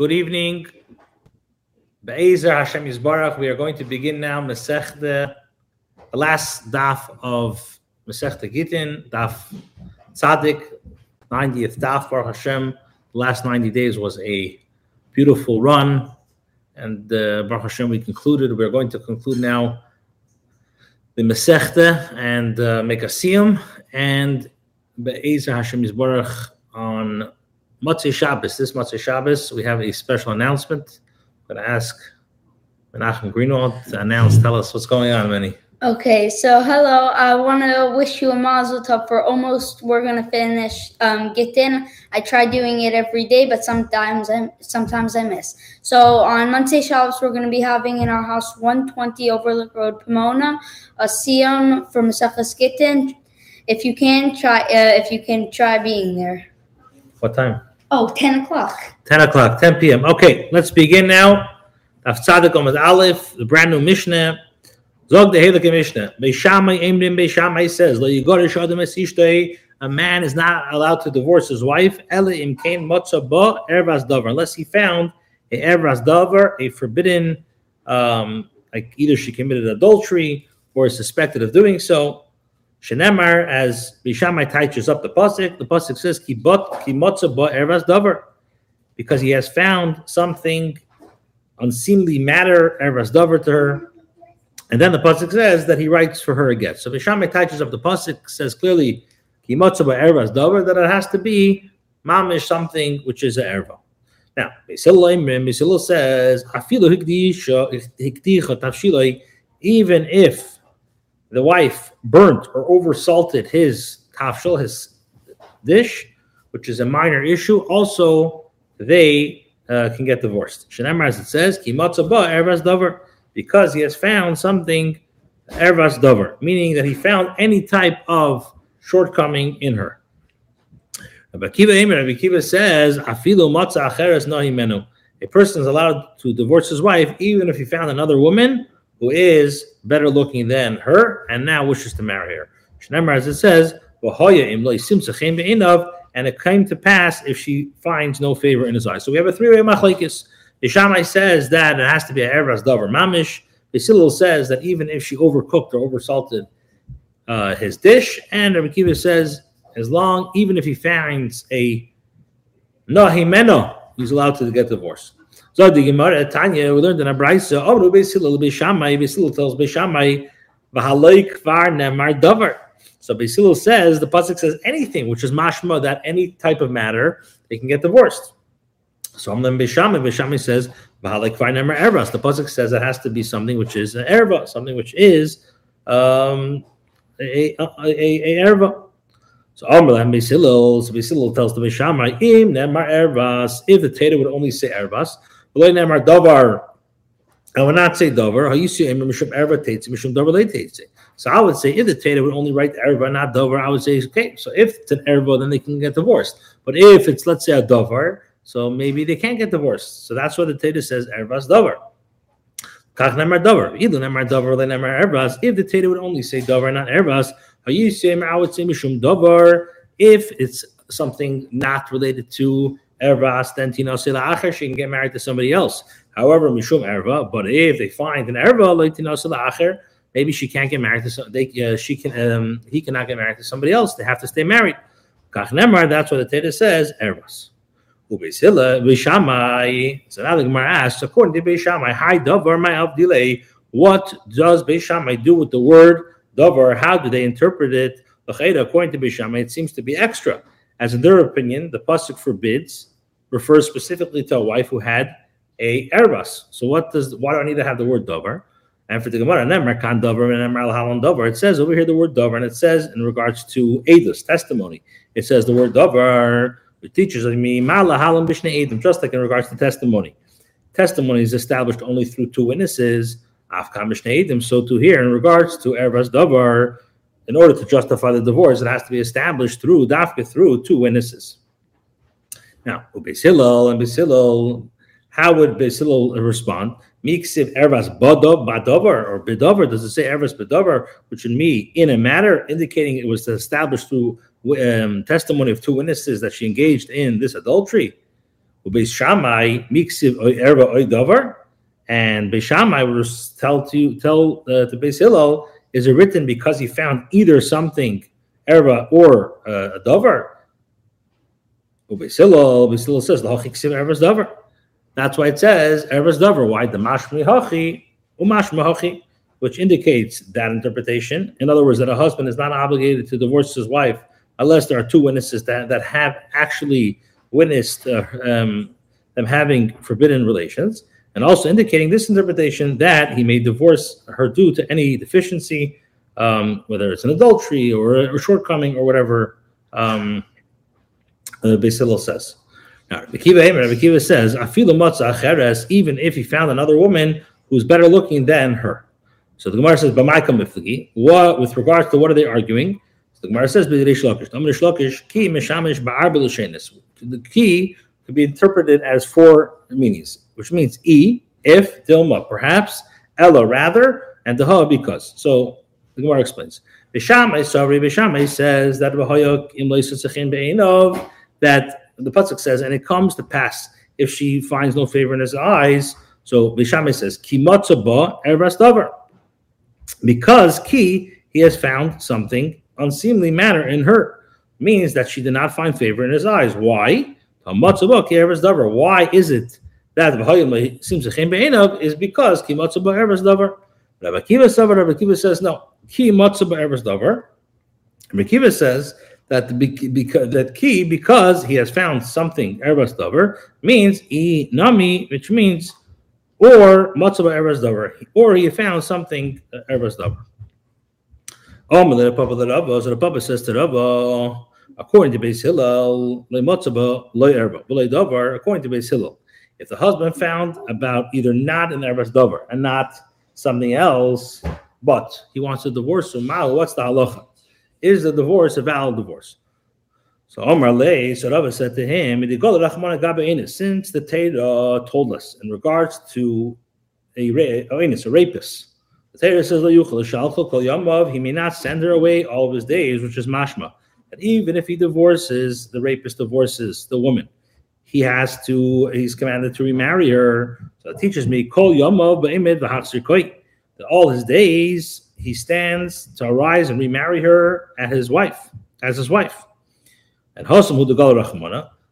Good evening. Be'ezer Hashem Yisbarach. We are going to begin now Masechta, the last daf of Masechta Gittin, daf Tzadik, 90th daf Baruch Hashem. The last 90 days was a beautiful run, and uh, Baruch Hashem we concluded. We're going to conclude now the Masechta and uh, make a siyum, and Be'ezer Hashem Yisbarach on Motzei Shabbos. This Motzei Shabbos, we have a special announcement. I'm going to ask Menachem Greenwald to announce, tell us what's going on, Manny. Okay, so hello. I want to wish you a mazel tov for almost. We're gonna finish um, Gittin. I try doing it every day, but sometimes I sometimes I miss. So on Motzei Shabbos, we're gonna be having in our house 120 Overlook Road, Pomona, a siyum for Maseches Gittin. If you can try, uh, if you can try being there. What time? Oh, 10 o'clock. 10 o'clock, 10 p.m. Okay, let's begin now. Daf Tzadik Omid Aleph, the brand new Mishnah. Zog the Halakha Mishnah. Beishamai Emrim Beishamai says, Lo Yigorish Adam Esishtoi, a man is not allowed to divorce his wife, Ela Im Kain Motza Ervas Dover, unless he found a Ervas Dover, a forbidden, um, like either she committed adultery or is suspected of doing so. Shenemar, as Bishamai touches up the pasuk, the pasuk says, "Ki bot ki ba davar," because he has found something unseemly matter ervas davar to her, and then the pasuk says that he writes for her again. So Bishamai touches up the pasuk says clearly, "Ki ba davar," that it has to be mamish something which is a erva. Now, Mesil says, "Afilu hikdicha tavshiloi," even if the wife burnt or oversalted his tafshil, his dish, which is a minor issue, also they uh, can get divorced. Shanamar, as it says, kimatzaba ervas davar, because he has found something ervas davar, meaning that he found any type of shortcoming in her. Rabbi Akiva says, afilu matzah acheres. A person is allowed to divorce his wife even if he found another woman who is better looking than her and now wishes to marry her. Shnemar, as it says, and it came to pass if she finds no favor in his eyes. So we have a three-way machlekes. Ishamai says that it has to be a eras davar mamish. Beis Hillel says that even if she overcooked or oversalted uh, his dish, and Rabbi Akiva says as long, even if he finds a nahimeno, he's allowed to get divorced. So the Gemara Tanya, we learned in a brayso. Oh, Rabbi Silil Beishamai. Beis Hillel tells Beishamai, "V'haloi kvar nemar davar." So Beis Hillel says the pasuk says anything which is mashma that any type of matter they can get divorced. So I'm then Beishamai. Beishamai says, "V'haloi kvar nemar ervas." The pasuk says it has to be something which is an erva, something which is um, a, a, a, a erva. So Amrlam Beis Hillel, so Beis Hillel tells the Beishamai, "Im nemar ervas." If the Tater would only say ervas. I would not say Davar. So I would say if the Tater would only write Erva, not Davar, I would say, okay, so if it's an Erva, then they can get divorced. But if it's, let's say, a Davar, so maybe they can't get divorced. So that's what the Tater says, Ervas Davar. Kach Nemar Davar. Either Nemar Davar, or Nemar Ervas. If the Tater would only say Davar, not Ervas, I would say Mishum Davar. If it's something not related to Ervas, then Tino Sila Acher, she can get married to somebody else. However, Mishum Erva, but if they find an Erva, maybe she can't get married to some, they, uh, she can, um, he cannot get married to somebody else. They have to stay married. That's what the Teda says, Ervas. So now the Gemara asks, according to Bishamai, Hi Davar, my of delay. What does Bishamai do with the word Davar? How do they interpret it? According to Bishamai, it seems to be extra. As in their opinion, the pasuk forbids refers specifically to a wife who had a erbas. So what does why do I need to have the word dover? And for the Gemara, Nemar kan dover and Nemar halon dover. It says over here the word dover, and it says in regards to edus testimony, it says the word dover. the teachers, teaches me mala halon bishne edim, just like in regards to testimony. Testimony is established only through two witnesses. Afkam bishne edim. So to here in regards to erbas dover, in order to justify the divorce, it has to be established through dafka through two witnesses. Now, Beis and Beis how would Beis respond? Miksiv ervas badov badover or bedover? Does it say ervas bedover, which would mean in a matter indicating it was established through um, testimony of two witnesses that she engaged in this adultery? Shammai miksiv erba oidavar, and Beishamai will tell to tell uh, to Beis is it written because he found either something erba or uh, a davar. Beis Hillel says lachiksiv erba's davar. That's why it says erba's davar. Why the mashmi hachi, which indicates that interpretation. In other words, that a husband is not obligated to divorce his wife unless there are two witnesses that, that have actually witnessed uh, um, them having forbidden relations, and also indicating this interpretation that he may divorce her due to any deficiency, um, whether it's an adultery or a, shortcoming or whatever um, Hillel says. Now, Rabbi Akiva says, even if he found another woman who's better looking than her. So the Gemara says, What with regards to what are they arguing? So the Gemara says, lakish, ki ba'ar the key could be interpreted as four meanings, which means e, if, dilma, perhaps, ella, rather, and deha, because. So the Gemara explains. Bishamai, sorry, Bishamai says that that the pasuk says, and it comes to pass if she finds no favor in his eyes. So Bishamai says, kimatzaba eras because ki he has found something unseemly manner in her means that she did not find favor in his eyes. Why? Why is it that seems to is because Rabbi Akiva Rabbi Akiva says no. Ki davar. Rabbi Akiva says that because that key because he has found something erbas davar means e nami, which means or matzaba erbas davar, or he found something uh, erbas davar. Oh, the Papa the Rabba, so the Papa says to Rabba, according to Beis Hillel, according to Beis Hillel, if the husband found about either not an erbas davar and not something else, but he wants to divorce him, what's the halacha? Is the divorce a valid divorce? So Omar Lay, so Rabbi said to him, since the Torah uh, told us in regards to a, uh, a rapist, the Torah says, he may not send her away all of his days, which is mashma. And even if he divorces, the rapist divorces the woman, he has to, he's commanded to remarry her. So it teaches me, that all his days he stands to arise and remarry her as his wife, as his wife. And.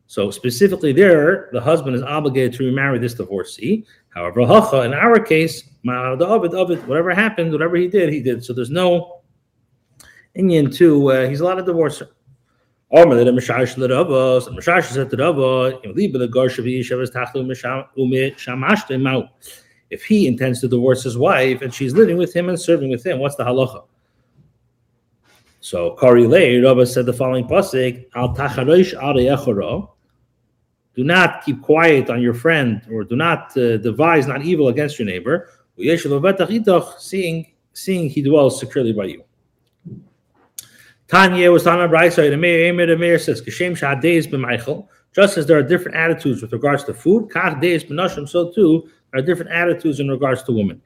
So specifically there, the husband is obligated to remarry this divorcee. However, in our case, whatever happened, whatever he did, he did. So there's no Indian to uh, he's allowed to divorce her. If he intends to divorce his wife and she's living with him and serving with him, what's the halacha? So Kari Lei, Rabba said the following pasuk: Al tacharosh Do not keep quiet on your friend, or do not uh, devise not evil against your neighbor. Seeing, seeing he dwells securely by you. Tanya was on a. The mayor, the mayor says, "Kashem shadeiz b'meichel." Just as there are different attitudes with regards to food, kach deis b'nashim, so too are different attitudes in regards to women.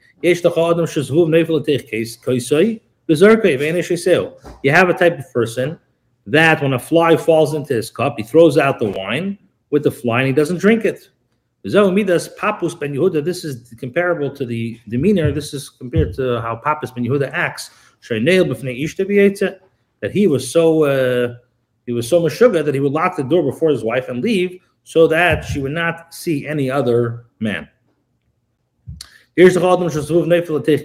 You have a type of person that when a fly falls into his cup, he throws out the wine with the fly and he doesn't drink it. This is comparable to the demeanor. This is compared to how Papus ben Yehuda acts. That he was so uh, he was so much sugar that he would lock the door before his wife and leave so that she would not see any other man. Here's the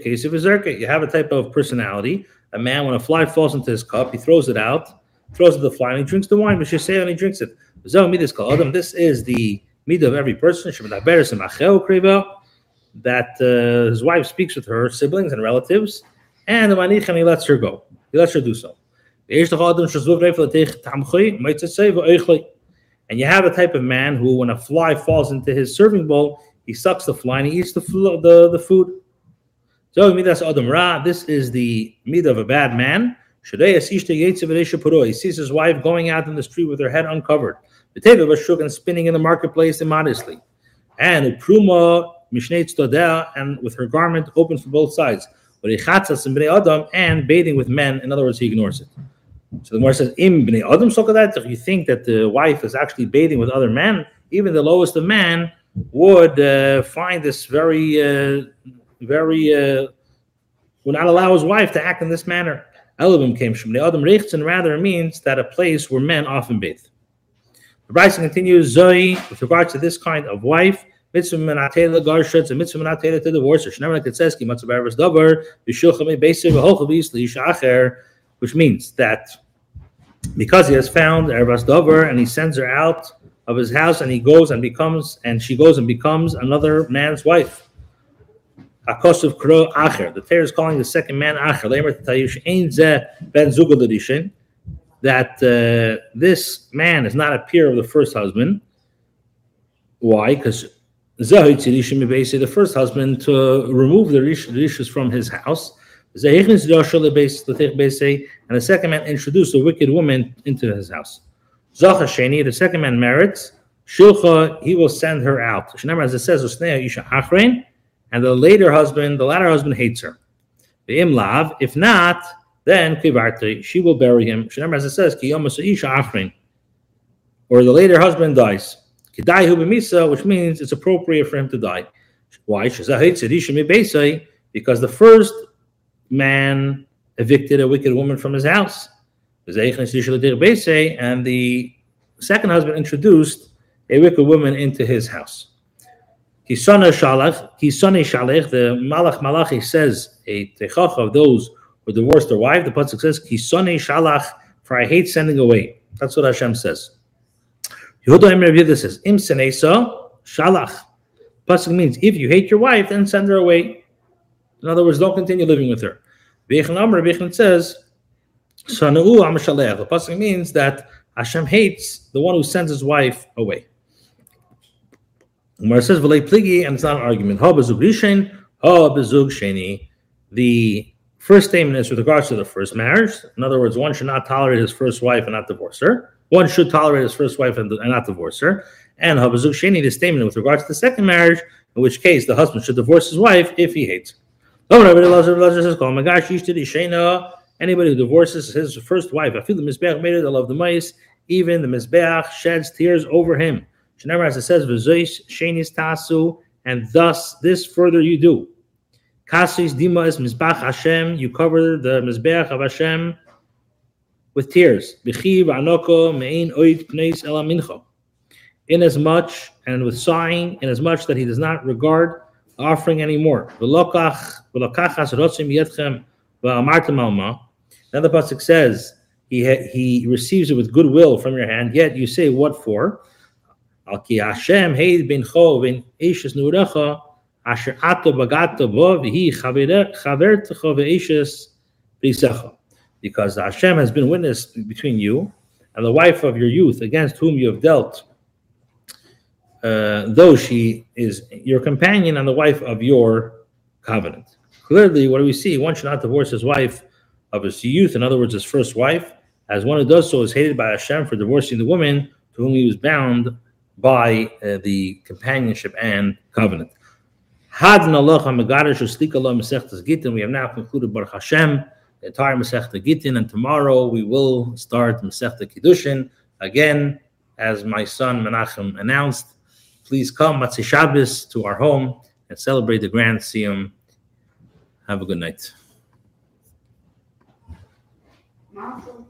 case of You have a type of personality. A man, when a fly falls into his cup, he throws it out, throws it the fly, and he drinks the wine. say and he drinks it. This is the midah of every person. That uh, his wife speaks with her siblings and relatives, and the manich, and he lets her go. He lets her do so. And you have a type of man who, when a fly falls into his serving bowl, he sucks the fly and he eats the the, the food. So midas adam ra. This is the midah of a bad man. He sees his wife going out in the street with her head uncovered. The and spinning in the marketplace immodestly. And pruma and with her garment open for both sides. And bathing with men. In other words, he ignores it. So the Gemara says, "Im bnei adam You think that the wife is actually bathing with other men? even the lowest of man would uh, find this very, uh, very, uh, would not allow his wife to act in this manner. Elabim came from the Adam Reichtzen, rather means that a place where men often bathe. The Bryson continues, Zoe, with regard to this kind of wife, mitzvah menatela garshutz, a mitzvah menatela to divorce her. Shnever like it says, ki matzah be'eres davar, v'shulcha me beisir v'holchavis which means that because he has found Erebas Dover and he sends her out of his house and he goes and becomes, and she goes and becomes another man's wife. Akosov Kro Acher. The Torah is calling the second man Acher. Ben. That uh, this man is not a peer of the first husband. Why? Because the first husband to remove the rishus from his house. And the second man introduced a wicked woman into his house. Sheni, the second man merits. Shilcha, he will send her out. As it says, and the later husband, the latter husband hates her. The imlav, if not, then kivarti, she will bury him. As it says, or the later husband dies. Which means it's appropriate for him to die. Why? Because the first man evicted a wicked woman from his house. And the second husband introduced a wicked woman into his house. Kisane Shalach, Kisane Shalach, the Malach Malachi says a techach of those who divorced their wife. The pasuk says Kisane Shalach, for I hate sending away. That's what Hashem says. Yehuda Emir says Im Senesa Shalach. Pasuk means if you hate your wife, then send her away. In other words, don't continue living with her. Vechan Amr says The pasuk means that Hashem hates the one who sends his wife away. Umar says v'lei and it's not an argument. Ha bezug ha bezug sheni. The first statement is with regards to the first marriage. In other words, one should not tolerate his first wife and not divorce her. One should tolerate his first wife and, not divorce her. And ha bezug sheni, the statement with regards to the second marriage, in which case the husband should divorce his wife if he hates. Anybody who divorces his first wife, I feel the mizbeach made it, I love the mice. Even the mizbeach sheds tears over him. Shnever, as it says, "V'zois shenis tasu," and thus this further you do. Kasis dima is mizbach Hashem. You cover the mizbeach of Hashem with tears. B'chiv anoko mein pneis ela mincha. Inasmuch and with sighing, inasmuch that he does not regard offering anymore. V'lokach v'lokachas rotzim yetchem. The pasuk says he he receives it with goodwill from your hand. Yet you say, "What for?" Al bin. Because Hashem has been witness between you and the wife of your youth against whom you have dealt, uh, though she is your companion and the wife of your covenant. Clearly, what do we see? One should not divorce his wife of his youth, in other words, his first wife, as one who does so is hated by Hashem for divorcing the woman to whom he was bound by uh, the companionship and covenant. We have now concluded Baruch Hashem, the entire Masechta Gittin, and tomorrow we will start Masechta Kiddushin. Again, as my son Menachem announced, please come Motzei Shabbos to our home and celebrate the Grand Siyum. Have a good night. Nossa,